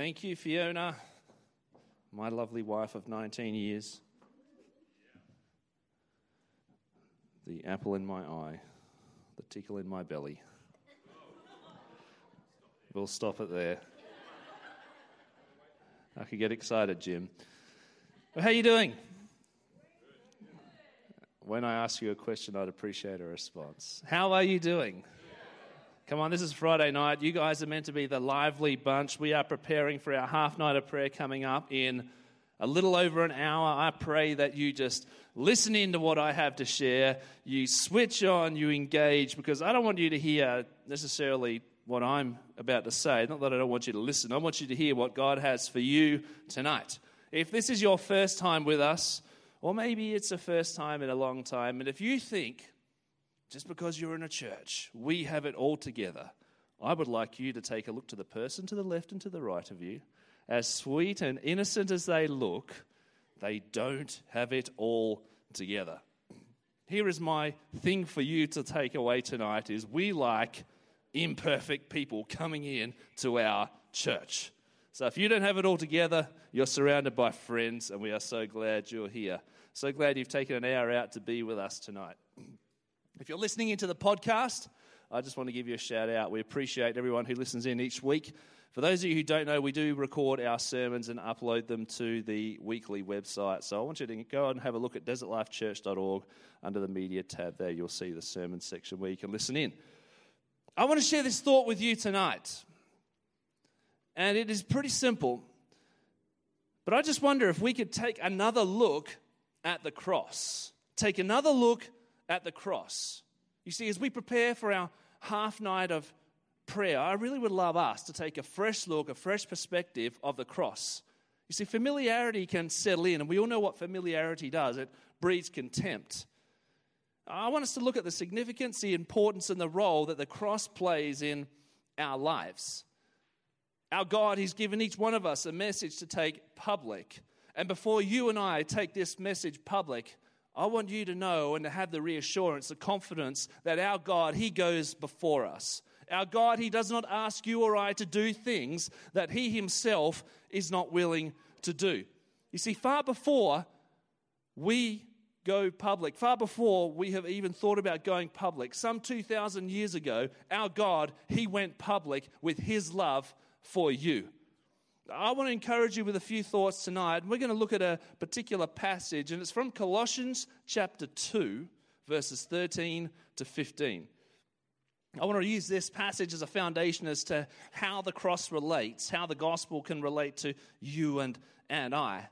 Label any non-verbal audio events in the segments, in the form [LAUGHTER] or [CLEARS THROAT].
Thank you, Fiona, my lovely wife of 19 years. The apple in my eye, the tickle in my belly. We'll stop it there. I could get excited, Jim. Well, how are you doing? When I ask you a question, I'd appreciate a response. How are you doing? Come on, this is Friday night. You guys are meant to be the lively bunch. We are preparing for our half night of prayer coming up in a little over an hour. I pray that you just listen in to what I have to share. You switch on, you engage, because I don't want you to hear necessarily what I'm about to say. Not that I don't want you to listen, I want you to hear what God has for you tonight. If this is your first time with us, or maybe it's a first time in a long time, and if you think just because you're in a church, we have it all together. I would like you to take a look to the person to the left and to the right of you. As sweet and innocent as they look, they don't have it all together. Here is my thing for you to take away tonight is we like imperfect people coming in to our church. So if you don't have it all together, you're surrounded by friends, and we are so glad you're here. So glad you've taken an hour out to be with us tonight. If you're listening into the podcast, I just want to give you a shout out. We appreciate everyone who listens in each week. For those of you who don't know, we do record our sermons and upload them to the weekly website. So I want you to go and have a look at desertlifechurch.org under the media tab there. You'll see the sermon section where you can listen in. I want to share this thought with you tonight. And it is pretty simple. But I just wonder if we could take another look at the cross. Take another look at the cross. You see, as we prepare for our half night of prayer, I really would love us to take a fresh look, a fresh perspective of the cross. You see, familiarity can settle in, and we all know what familiarity does it breeds contempt. I want us to look at the significance, the importance, and the role that the cross plays in our lives. Our God, He's given each one of us a message to take public. And before you and I take this message public, I want you to know and to have the reassurance, the confidence that our God, He goes before us. Our God, He does not ask you or I to do things that He Himself is not willing to do. You see, far before we go public, far before we have even thought about going public, some 2,000 years ago, our God, He went public with His love for you. I want to encourage you with a few thoughts tonight. We're going to look at a particular passage, and it's from Colossians chapter 2, verses 13 to 15. I want to use this passage as a foundation as to how the cross relates, how the gospel can relate to you and, and I.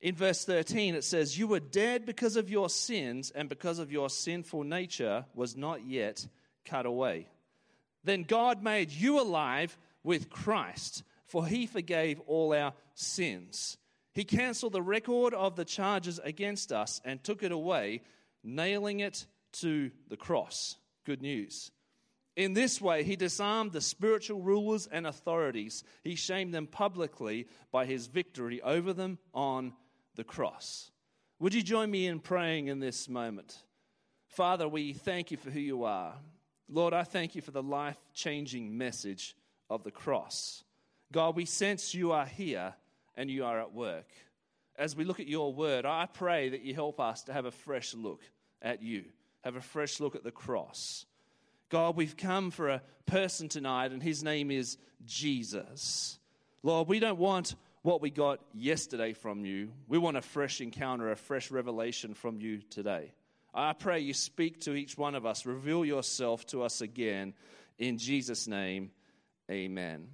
In verse 13, it says, You were dead because of your sins, and because of your sinful nature was not yet cut away. Then God made you alive with Christ for he forgave all our sins. He canceled the record of the charges against us and took it away, nailing it to the cross. Good news. In this way, he disarmed the spiritual rulers and authorities. He shamed them publicly by his victory over them on the cross. Would you join me in praying in this moment? Father, we thank you for who you are. Lord, I thank you for the life changing message of the cross. God, we sense you are here and you are at work. As we look at your word, I pray that you help us to have a fresh look at you, have a fresh look at the cross. God, we've come for a person tonight, and his name is Jesus. Lord, we don't want what we got yesterday from you. We want a fresh encounter, a fresh revelation from you today. I pray you speak to each one of us, reveal yourself to us again. In Jesus' name, amen.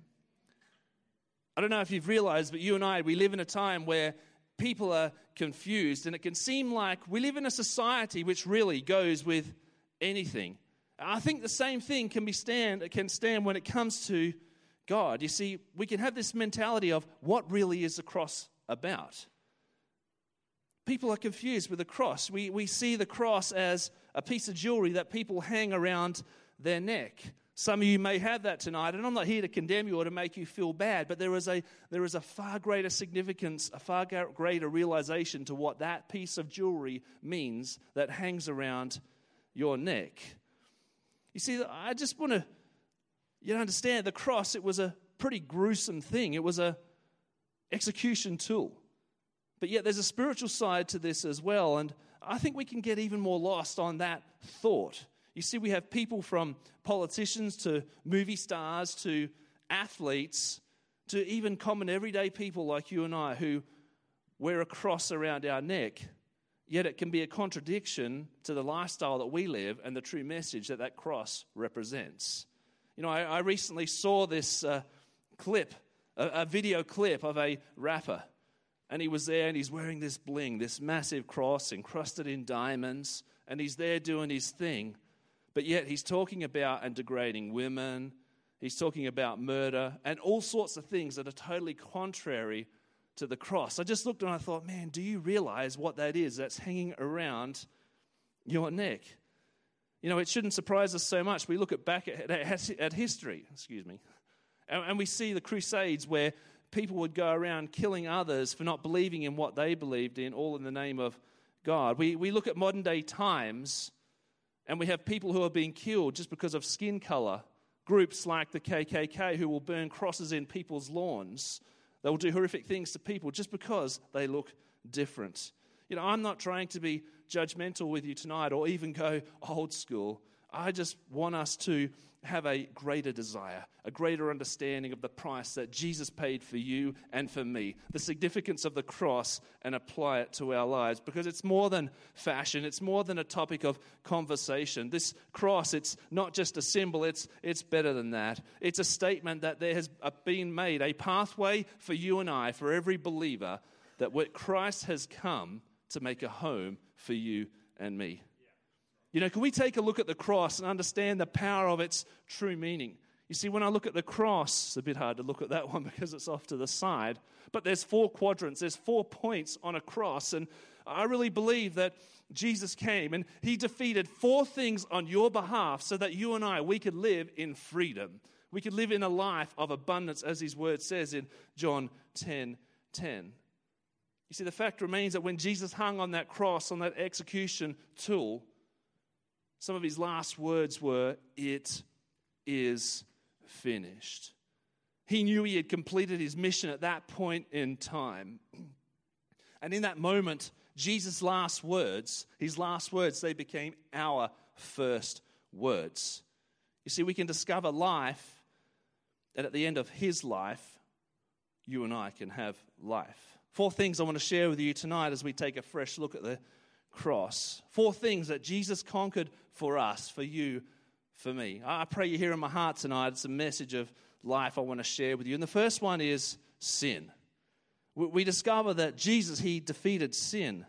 I don't know if you've realized, but you and I, we live in a time where people are confused, and it can seem like we live in a society which really goes with anything. I think the same thing can be stand can stand when it comes to God. You see, we can have this mentality of what really is the cross about. People are confused with the cross. We, we see the cross as a piece of jewelry that people hang around their neck. Some of you may have that tonight, and I'm not here to condemn you or to make you feel bad, but there is a, there is a far greater significance, a far greater realization to what that piece of jewelry means that hangs around your neck. You see, I just want to you understand the cross, it was a pretty gruesome thing. It was a execution tool. But yet there's a spiritual side to this as well. And I think we can get even more lost on that thought. You see, we have people from politicians to movie stars to athletes to even common everyday people like you and I who wear a cross around our neck. Yet it can be a contradiction to the lifestyle that we live and the true message that that cross represents. You know, I, I recently saw this uh, clip, a, a video clip of a rapper and he was there and he's wearing this bling, this massive cross encrusted in diamonds, and he's there doing his thing. But yet he's talking about and degrading women, he's talking about murder, and all sorts of things that are totally contrary to the cross. I just looked and I thought, man, do you realize what that is that's hanging around your neck? You know, it shouldn't surprise us so much. We look at back at, at, at history, excuse me, and, and we see the Crusades where people would go around killing others for not believing in what they believed in, all in the name of God. We, we look at modern day times and we have people who are being killed just because of skin color. Groups like the KKK who will burn crosses in people's lawns. They will do horrific things to people just because they look different. You know, I'm not trying to be judgmental with you tonight or even go old school. I just want us to have a greater desire, a greater understanding of the price that Jesus paid for you and for me, the significance of the cross, and apply it to our lives because it's more than fashion, it's more than a topic of conversation. This cross, it's not just a symbol, it's, it's better than that. It's a statement that there has uh, been made a pathway for you and I, for every believer, that Christ has come to make a home for you and me. You know, can we take a look at the cross and understand the power of its true meaning? You see, when I look at the cross, it's a bit hard to look at that [LAUGHS] one because it's off to the side, but there's four quadrants, there's four points on a cross, and I really believe that Jesus came and he defeated four things on your behalf so that you and I, we could live in freedom. We could live in a life of abundance, as his word says in John 10 10. You see, the fact remains that when Jesus hung on that cross, on that execution tool, some of his last words were, It is finished. He knew he had completed his mission at that point in time. And in that moment, Jesus' last words, his last words, they became our first words. You see, we can discover life, and at the end of his life, you and I can have life. Four things I want to share with you tonight as we take a fresh look at the cross. Four things that Jesus conquered for us, for you, for me. I pray you hear in my heart tonight. It's a message of life I want to share with you. And the first one is sin. We discover that Jesus, he defeated sin.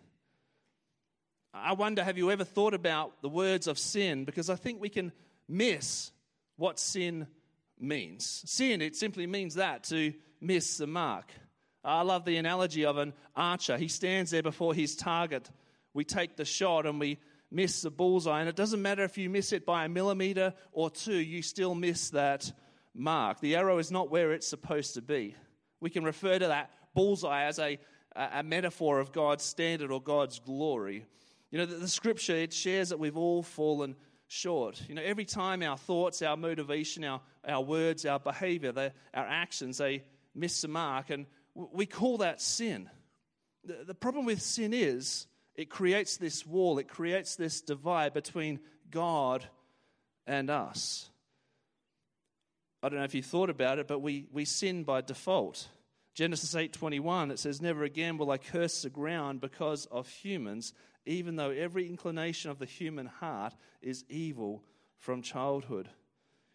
I wonder, have you ever thought about the words of sin? Because I think we can miss what sin means. Sin, it simply means that, to miss the mark. I love the analogy of an archer. He stands there before his target we take the shot and we miss the bullseye. And it doesn't matter if you miss it by a millimeter or two, you still miss that mark. The arrow is not where it's supposed to be. We can refer to that bullseye as a, a metaphor of God's standard or God's glory. You know, the, the scripture, it shares that we've all fallen short. You know, every time our thoughts, our motivation, our, our words, our behavior, our actions, they miss the mark, and we call that sin. The, the problem with sin is it creates this wall, it creates this divide between God and us. I don't know if you thought about it, but we, we sin by default. Genesis 8:21 it says never again will I curse the ground because of humans even though every inclination of the human heart is evil from childhood.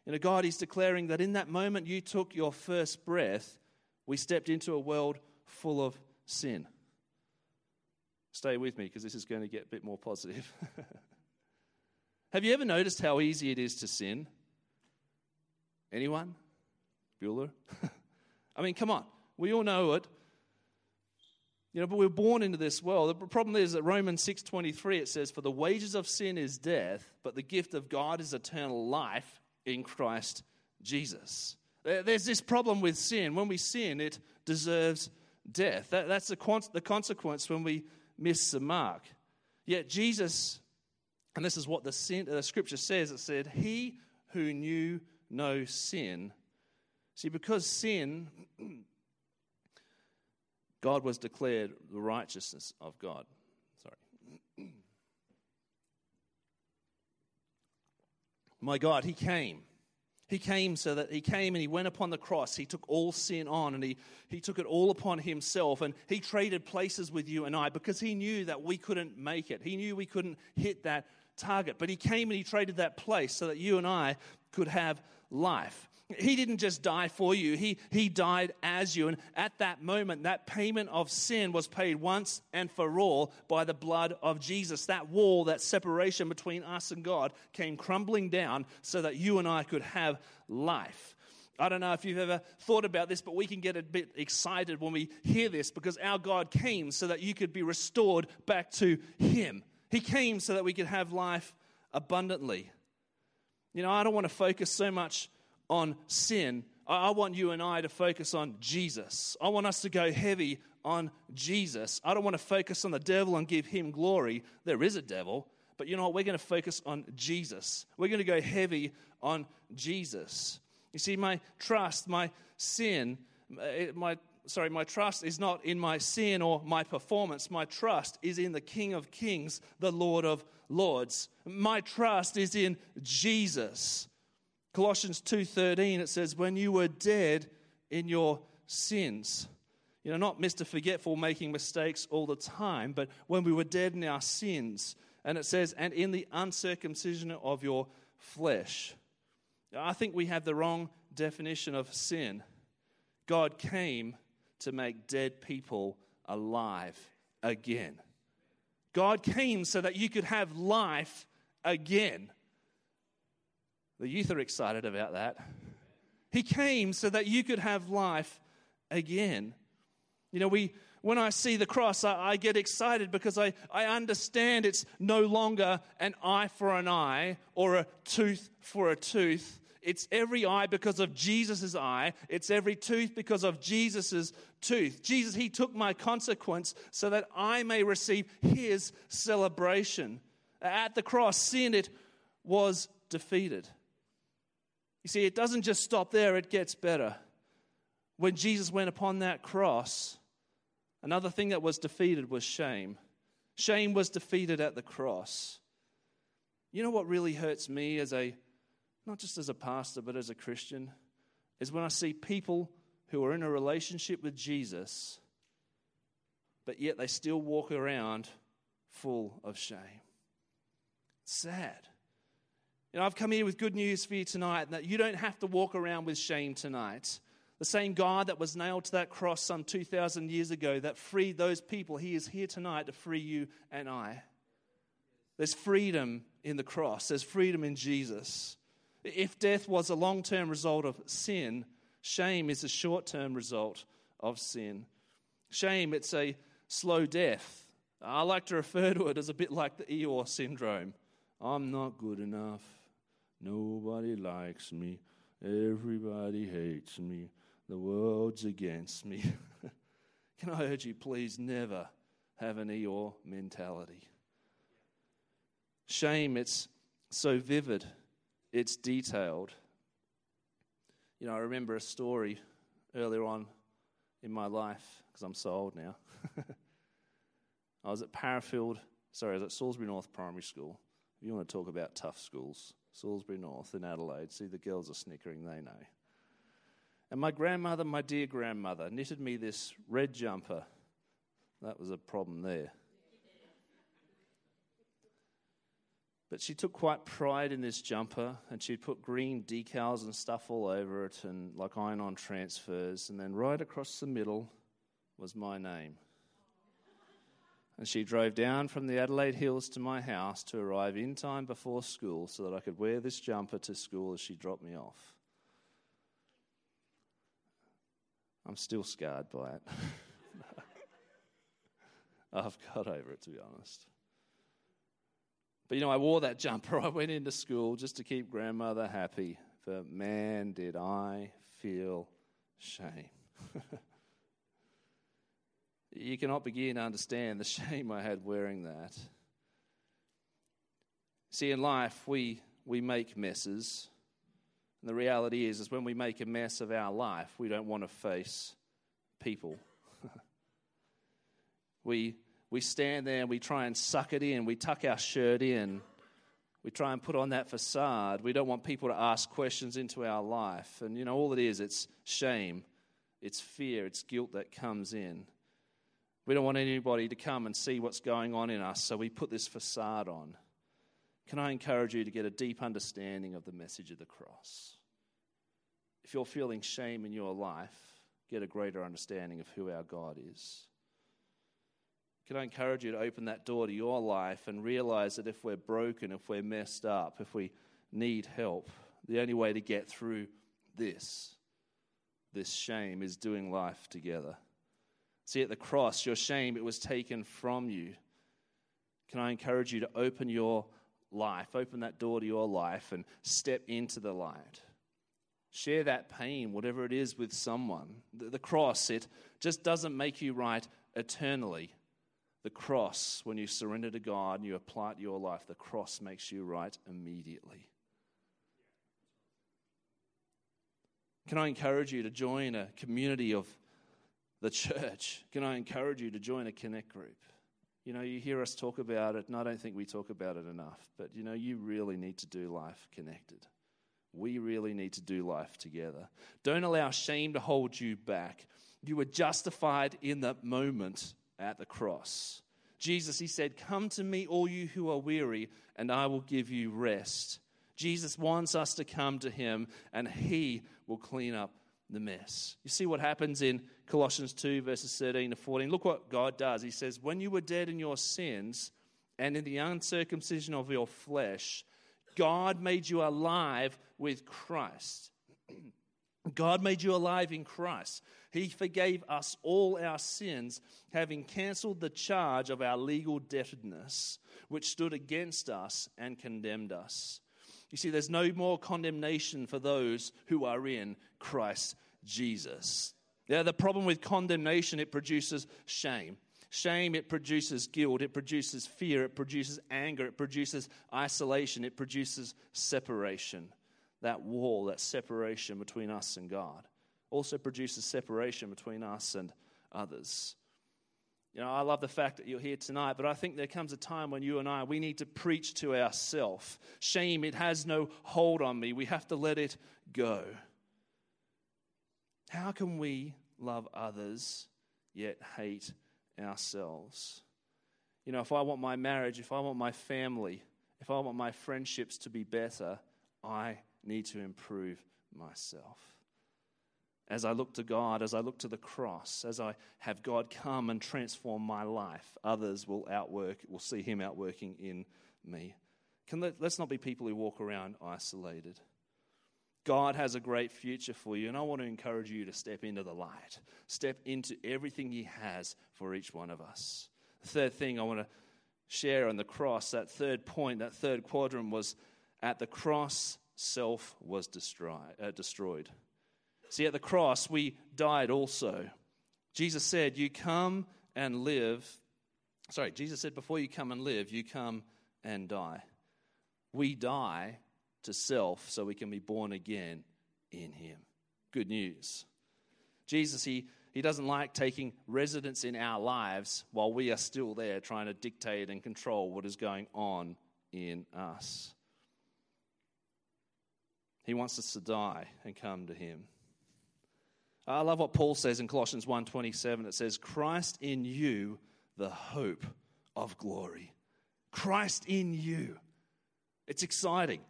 You know God is declaring that in that moment you took your first breath we stepped into a world full of sin. Stay with me because this is going to get a bit more positive. [LAUGHS] Have you ever noticed how easy it is to sin? Anyone? Bueller? [LAUGHS] I mean, come on. We all know it. You know, but we're born into this world. The problem is that Romans 6:23 it says for the wages of sin is death, but the gift of God is eternal life in Christ Jesus. There's this problem with sin. When we sin, it deserves death. That, that's the, con- the consequence when we miss the mark. Yet Jesus, and this is what the, the scripture says it said, He who knew no sin See, because sin, [CLEARS THROAT] God was declared the righteousness of God. Sorry. [CLEARS THROAT] My God, He came. He came so that He came and He went upon the cross. He took all sin on and He, he took it all upon Himself. And He traded places with you and I because He knew that we couldn't make it. He knew we couldn't hit that target. But He came and He traded that place so that you and I could have life. He didn't just die for you, he, he died as you. And at that moment, that payment of sin was paid once and for all by the blood of Jesus. That wall, that separation between us and God came crumbling down so that you and I could have life. I don't know if you've ever thought about this, but we can get a bit excited when we hear this because our God came so that you could be restored back to Him. He came so that we could have life abundantly. You know, I don't want to focus so much on sin. I want you and I to focus on Jesus. I want us to go heavy on Jesus. I don't want to focus on the devil and give him glory. There is a devil, but you know what? We're going to focus on Jesus. We're going to go heavy on Jesus. You see, my trust, my sin, eh, my sorry, my trust is not in my sin or my performance. My trust is in the King of Kings, the Lord of Lords. My trust is in Jesus. Colossians 2:13 it says when you were dead in your sins. You know, not Mr. Forgetful making mistakes all the time, but when we were dead in our sins. And it says, and in the uncircumcision of your flesh. I think we have the wrong definition of sin. God came to make dead people alive again. God came so that you could have life again. The youth are excited about that. He came so that you could have life again. You know, we when I see the cross, I, I, get excited because I, I understand it's no longer an eye for an eye or a tooth for a tooth. It's every eye because of Jesus' eye. It's every tooth because of Jesus' tooth. Jesus, He took my consequence so that I may receive His celebration. At the cross, sin, it was defeated. You see, it doesn't just stop there, it gets better. When Jesus went upon that cross, another thing that was defeated was shame. Shame was defeated at the cross. You know what really hurts me as a, not just as a pastor, but as a Christian, is when I see people who are in a relationship with Jesus, but yet they still walk around full of shame. Sad. You know, I've come here with good news for you tonight that you don't have to walk around with shame tonight. The same God that was nailed to that cross some 2,000 years ago that freed those people, He is here tonight to free you and I. There's freedom in the cross, there's freedom in Jesus. If death was a long term result of sin, shame is a short term result of sin. Shame, it's a slow death. I like to refer to it as a bit like the Eeyore syndrome. I'm not good enough. Nobody likes me. Everybody hates me. The world's against me. [LAUGHS] Can I urge you, please never have an Eeyore mentality? Shame, it's so vivid, it's detailed. You know, I remember a story earlier on in my life, because I'm so old now. [LAUGHS] I was at Parafield, sorry, I was at Salisbury North Primary School. If you want to talk about tough schools, Salisbury North in Adelaide. See, the girls are snickering, they know. And my grandmother, my dear grandmother, knitted me this red jumper. That was a problem there. But she took quite pride in this jumper, and she'd put green decals and stuff all over it, and like iron on transfers. And then right across the middle was my name. And she drove down from the Adelaide Hills to my house to arrive in time before school so that I could wear this jumper to school as she dropped me off. I'm still scarred by it. [LAUGHS] I've got over it, to be honest. But you know, I wore that jumper. [LAUGHS] I went into school just to keep grandmother happy. But man, did I feel shame. [LAUGHS] You cannot begin to understand the [LAUGHS] shame I had wearing that. See, in life, we, we make messes. And the reality is, is when we make a mess of our life, we don't want to face people. [LAUGHS] we, we stand there and we try and suck it in. We tuck our shirt in. We try and put on that facade. We don't want people to ask questions into our life. And, you know, all it is, it's shame, it's fear, it's guilt that comes in. We don't want anybody to come and see what's going on in us, so we put this facade on. Can I encourage you to get a deep understanding of the message of the cross? If you're feeling shame in your life, get a greater understanding of who our God is. Can I encourage you to open that door to your life and realize that if we're broken, if we're messed up, if we need help, the only way to get through this, this shame, is doing life together. See, at the cross, your shame, it was taken from you. Can I encourage you to open your life, open that door to your life, and step into the light. Share that pain, whatever it is, with someone. The, cross, it just doesn't make you right eternally. The cross, when you surrender to God and you apply it to your life, the cross makes you right immediately. Can I encourage you to join a community of the church? Can I encourage you to join a connect group? You know, you hear us talk about it, and I don't think we talk about it enough, but you know, you really need to do life connected. We really need to do life together. Don't allow shame to hold you back. You were justified in that moment at the cross. Jesus, he said, Come to me, all you who are weary, and I will give you rest. Jesus wants us to come to him, and he will clean up the mess. You see what happens in Colossians 2, verses 13 to 14. Look what God does. He says, When you were dead in your sins and in the uncircumcision of your flesh, God made you alive with Christ. [CLEARS THROAT] God made you alive in Christ. He forgave us all our sins, having cancelled the charge of our legal debtedness, which stood against us and condemned us. You see, there's no more condemnation for those who are in Christ Jesus. Yeah, the problem with condemnation, it produces shame. Shame, it produces guilt, it produces fear, it produces anger, it produces isolation, it produces separation. That wall, that separation between us and God, also produces separation between us and others. You know, I love the fact that you're here tonight, but I think there comes a time when you and I, we need to preach to ourselves. Shame, it has no hold on me. We have to let it go. How can we love others yet hate ourselves? You know, if I want my marriage, if I want my family, if I want my friendships to be better, I need to improve myself as I look to God, as I look to the cross, as I have God come and transform my life, others will outwork, will see Him outworking in me. Can let, let's not be people who walk around isolated. God has a great future for you, and I want to encourage you to step into the light. Step into everything He has for each one of us. The third thing I want to share on the cross, that third point, that third quadrant was at the cross, self was destroy, uh, destroyed. See, at the cross, we died also. Jesus said, You come and live. Sorry, Jesus said, Before you come and live, you come and die. We die to self so we can be born again in Him. Good news. Jesus, He, he doesn't like taking residence in our lives while we are still there trying to dictate and control what is going on in us. He wants us to die and come to Him. I love what Paul says in Colossians 1:27. It says, "Christ in you, the hope of glory." Christ in you. It's exciting.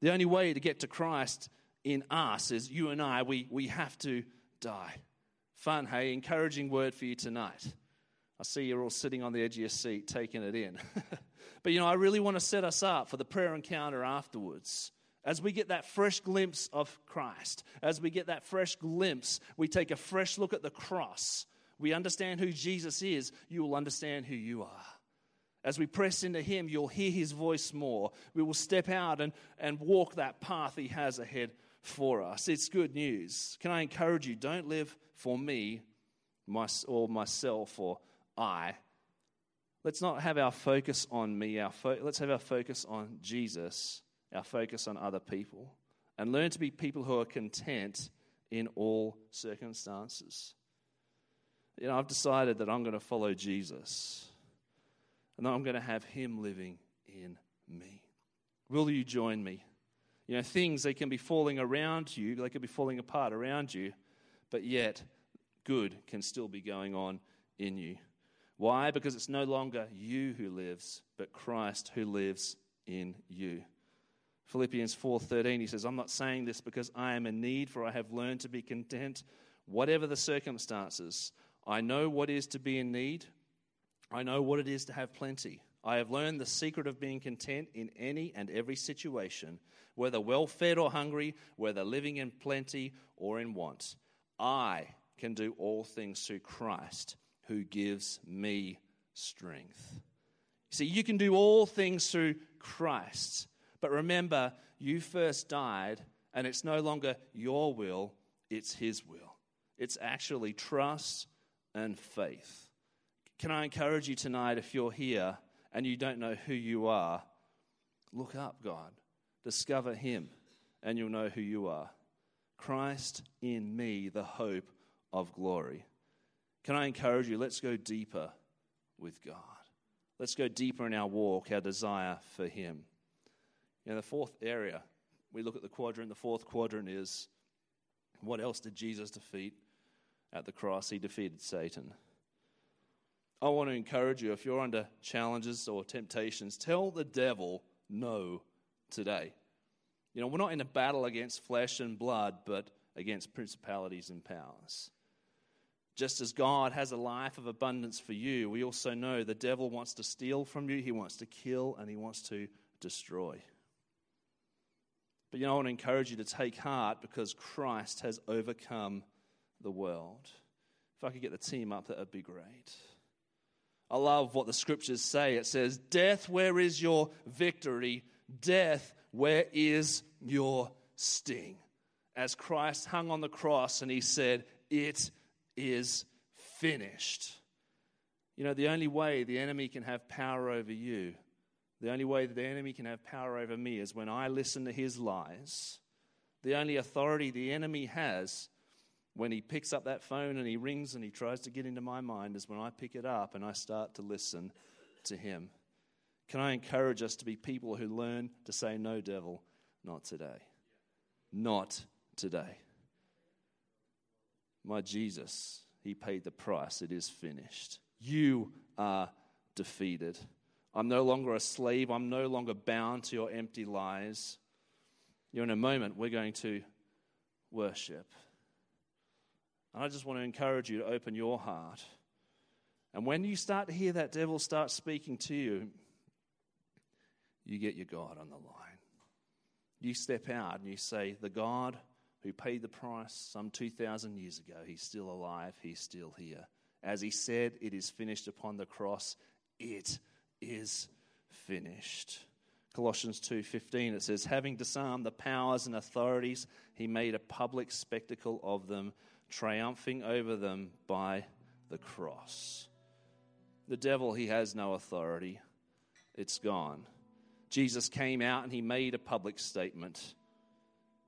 The only way to get to Christ in us is you and I, we, we have to die. Fun, hey? Encouraging word for you tonight. I see you're all sitting on the edge of your seat taking it in. [LAUGHS] but you know, I really want to set us up for the prayer encounter afterwards. As we get that fresh glimpse of Christ, as we get that fresh glimpse, we take a fresh look at the cross. We understand who Jesus is, you will understand who you are. As we press into Him, you'll hear His voice more. We will step out and, and walk that path He has ahead for us. It's good news. Can I encourage you? Don't live for me my, or myself or I. Let's not have our focus on me. Our fo- let's have our focus on Jesus our focus on other people. and learn to be people who are content in all circumstances. You know, I've decided that I'm going to follow Jesus and I'm going to have Him living in me. Will you join me? You know, things, they can be falling around you, they can be falling apart around you, but yet good can still be going on in you. Why? Because it's no longer you who lives, but Christ who lives in you. Philippians 4:13 he says, "I'm not saying this because I am in need, for I have learned to be content whatever the circumstances. I know what is to be in need. I know what it is to have plenty. I have learned the secret of being content in any and every situation, whether well fed or hungry, whether living in plenty or in want. I can do all things through Christ who gives me strength. See, you can do all things through Christ. But remember, you first died, and it's no longer your will, it's His will. It's actually trust and faith. Can I encourage you tonight, if you're here and you don't know who you are, look up God, discover Him, and you'll know who you are. Christ in me, the hope of glory. Can I encourage you? Let's go deeper with God. Let's go deeper in our walk, our desire for Him. Know, the fourth area, we look at the quadrant, the fourth quadrant is what else did Jesus defeat at the cross? He defeated Satan. I want to encourage you if you're under challenges or temptations, tell the devil no today. You know, we're not in a battle against flesh and blood, but against principalities and powers. Just as God has a life of abundance for you, we also know the devil wants to steal from you, he wants to kill, and he wants to destroy. But you know, I want to encourage you to take heart because Christ has overcome the world. If I could get the team up, that would be great. I love what the scriptures say. It says, Death, where is your victory? Death, where is your sting? As Christ hung on the cross and he said, It is finished. You know, the only way the enemy can have power over you, the only way that the enemy can have power over me is when I listen to his lies. The only authority the enemy has when he picks up that phone and he rings and he tries to get into my mind is when I pick it up and I start to listen to him. Can I encourage us to be people who learn to say, No, devil, not today? Not today. My Jesus, he paid the price. It is finished. You are defeated. I'm no longer a slave. I'm no longer bound to your empty lies. You know, in a moment, we're going to worship. And I just want to encourage you to open your heart. And when you start to hear that devil start speaking to you, you get your God on the line. You step out and you say, The God who paid the price some 2,000 years ago, he's still alive, he's still here. As he said, it is finished upon the cross. It is finished. Colossians 2:15 it says having disarmed the powers and authorities he made a public spectacle of them triumphing over them by the cross. The devil, he has no authority, it's gone. Jesus came out and he made a public statement.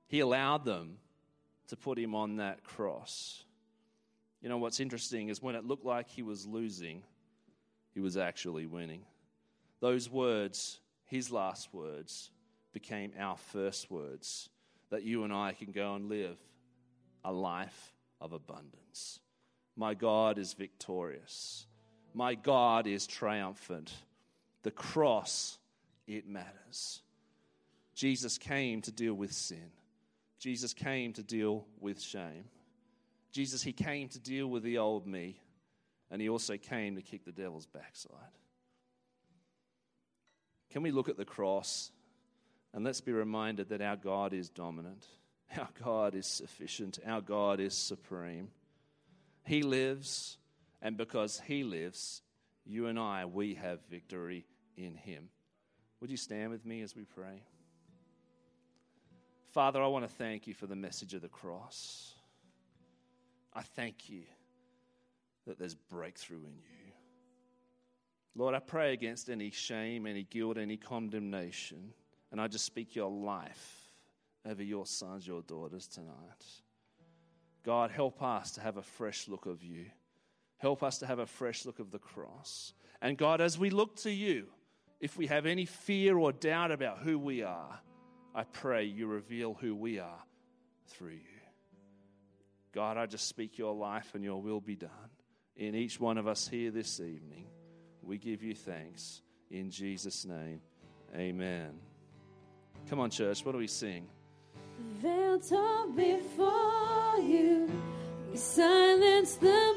He allowed them to put him on that cross. You know what's interesting is when it looked like he was losing, he was actually winning. Those words, his last words, became our first words that you and I can go and live a life of abundance. My God is victorious. My God is triumphant. The cross, it matters. Jesus came to deal with sin. Jesus came to deal with shame. Jesus, He came to deal with the old me, and He also came to kick the devil's backside. Can we look at the cross and let's be reminded that our God is dominant? [LAUGHS] Our God is sufficient. Our God is supreme. He lives, and because He lives, you and I, we have victory in Him. Would you stand with me as we pray? Father, I want to thank you for the message of the cross. I thank you that there's breakthrough in you. Lord, I pray against any shame, any guilt, any condemnation, and I just speak your life over your sons, your daughters tonight. God, help us to have a fresh look of you. Help us to have a fresh look of the cross. And God, as we look to you, if we have any fear or doubt about who we are, I pray you reveal who we are through you. God, I just speak your life and your will be done in each one of us here this evening. We give you thanks. In Jesus' name, amen. Come on, church, what do we sing? Veil tall before you, silence the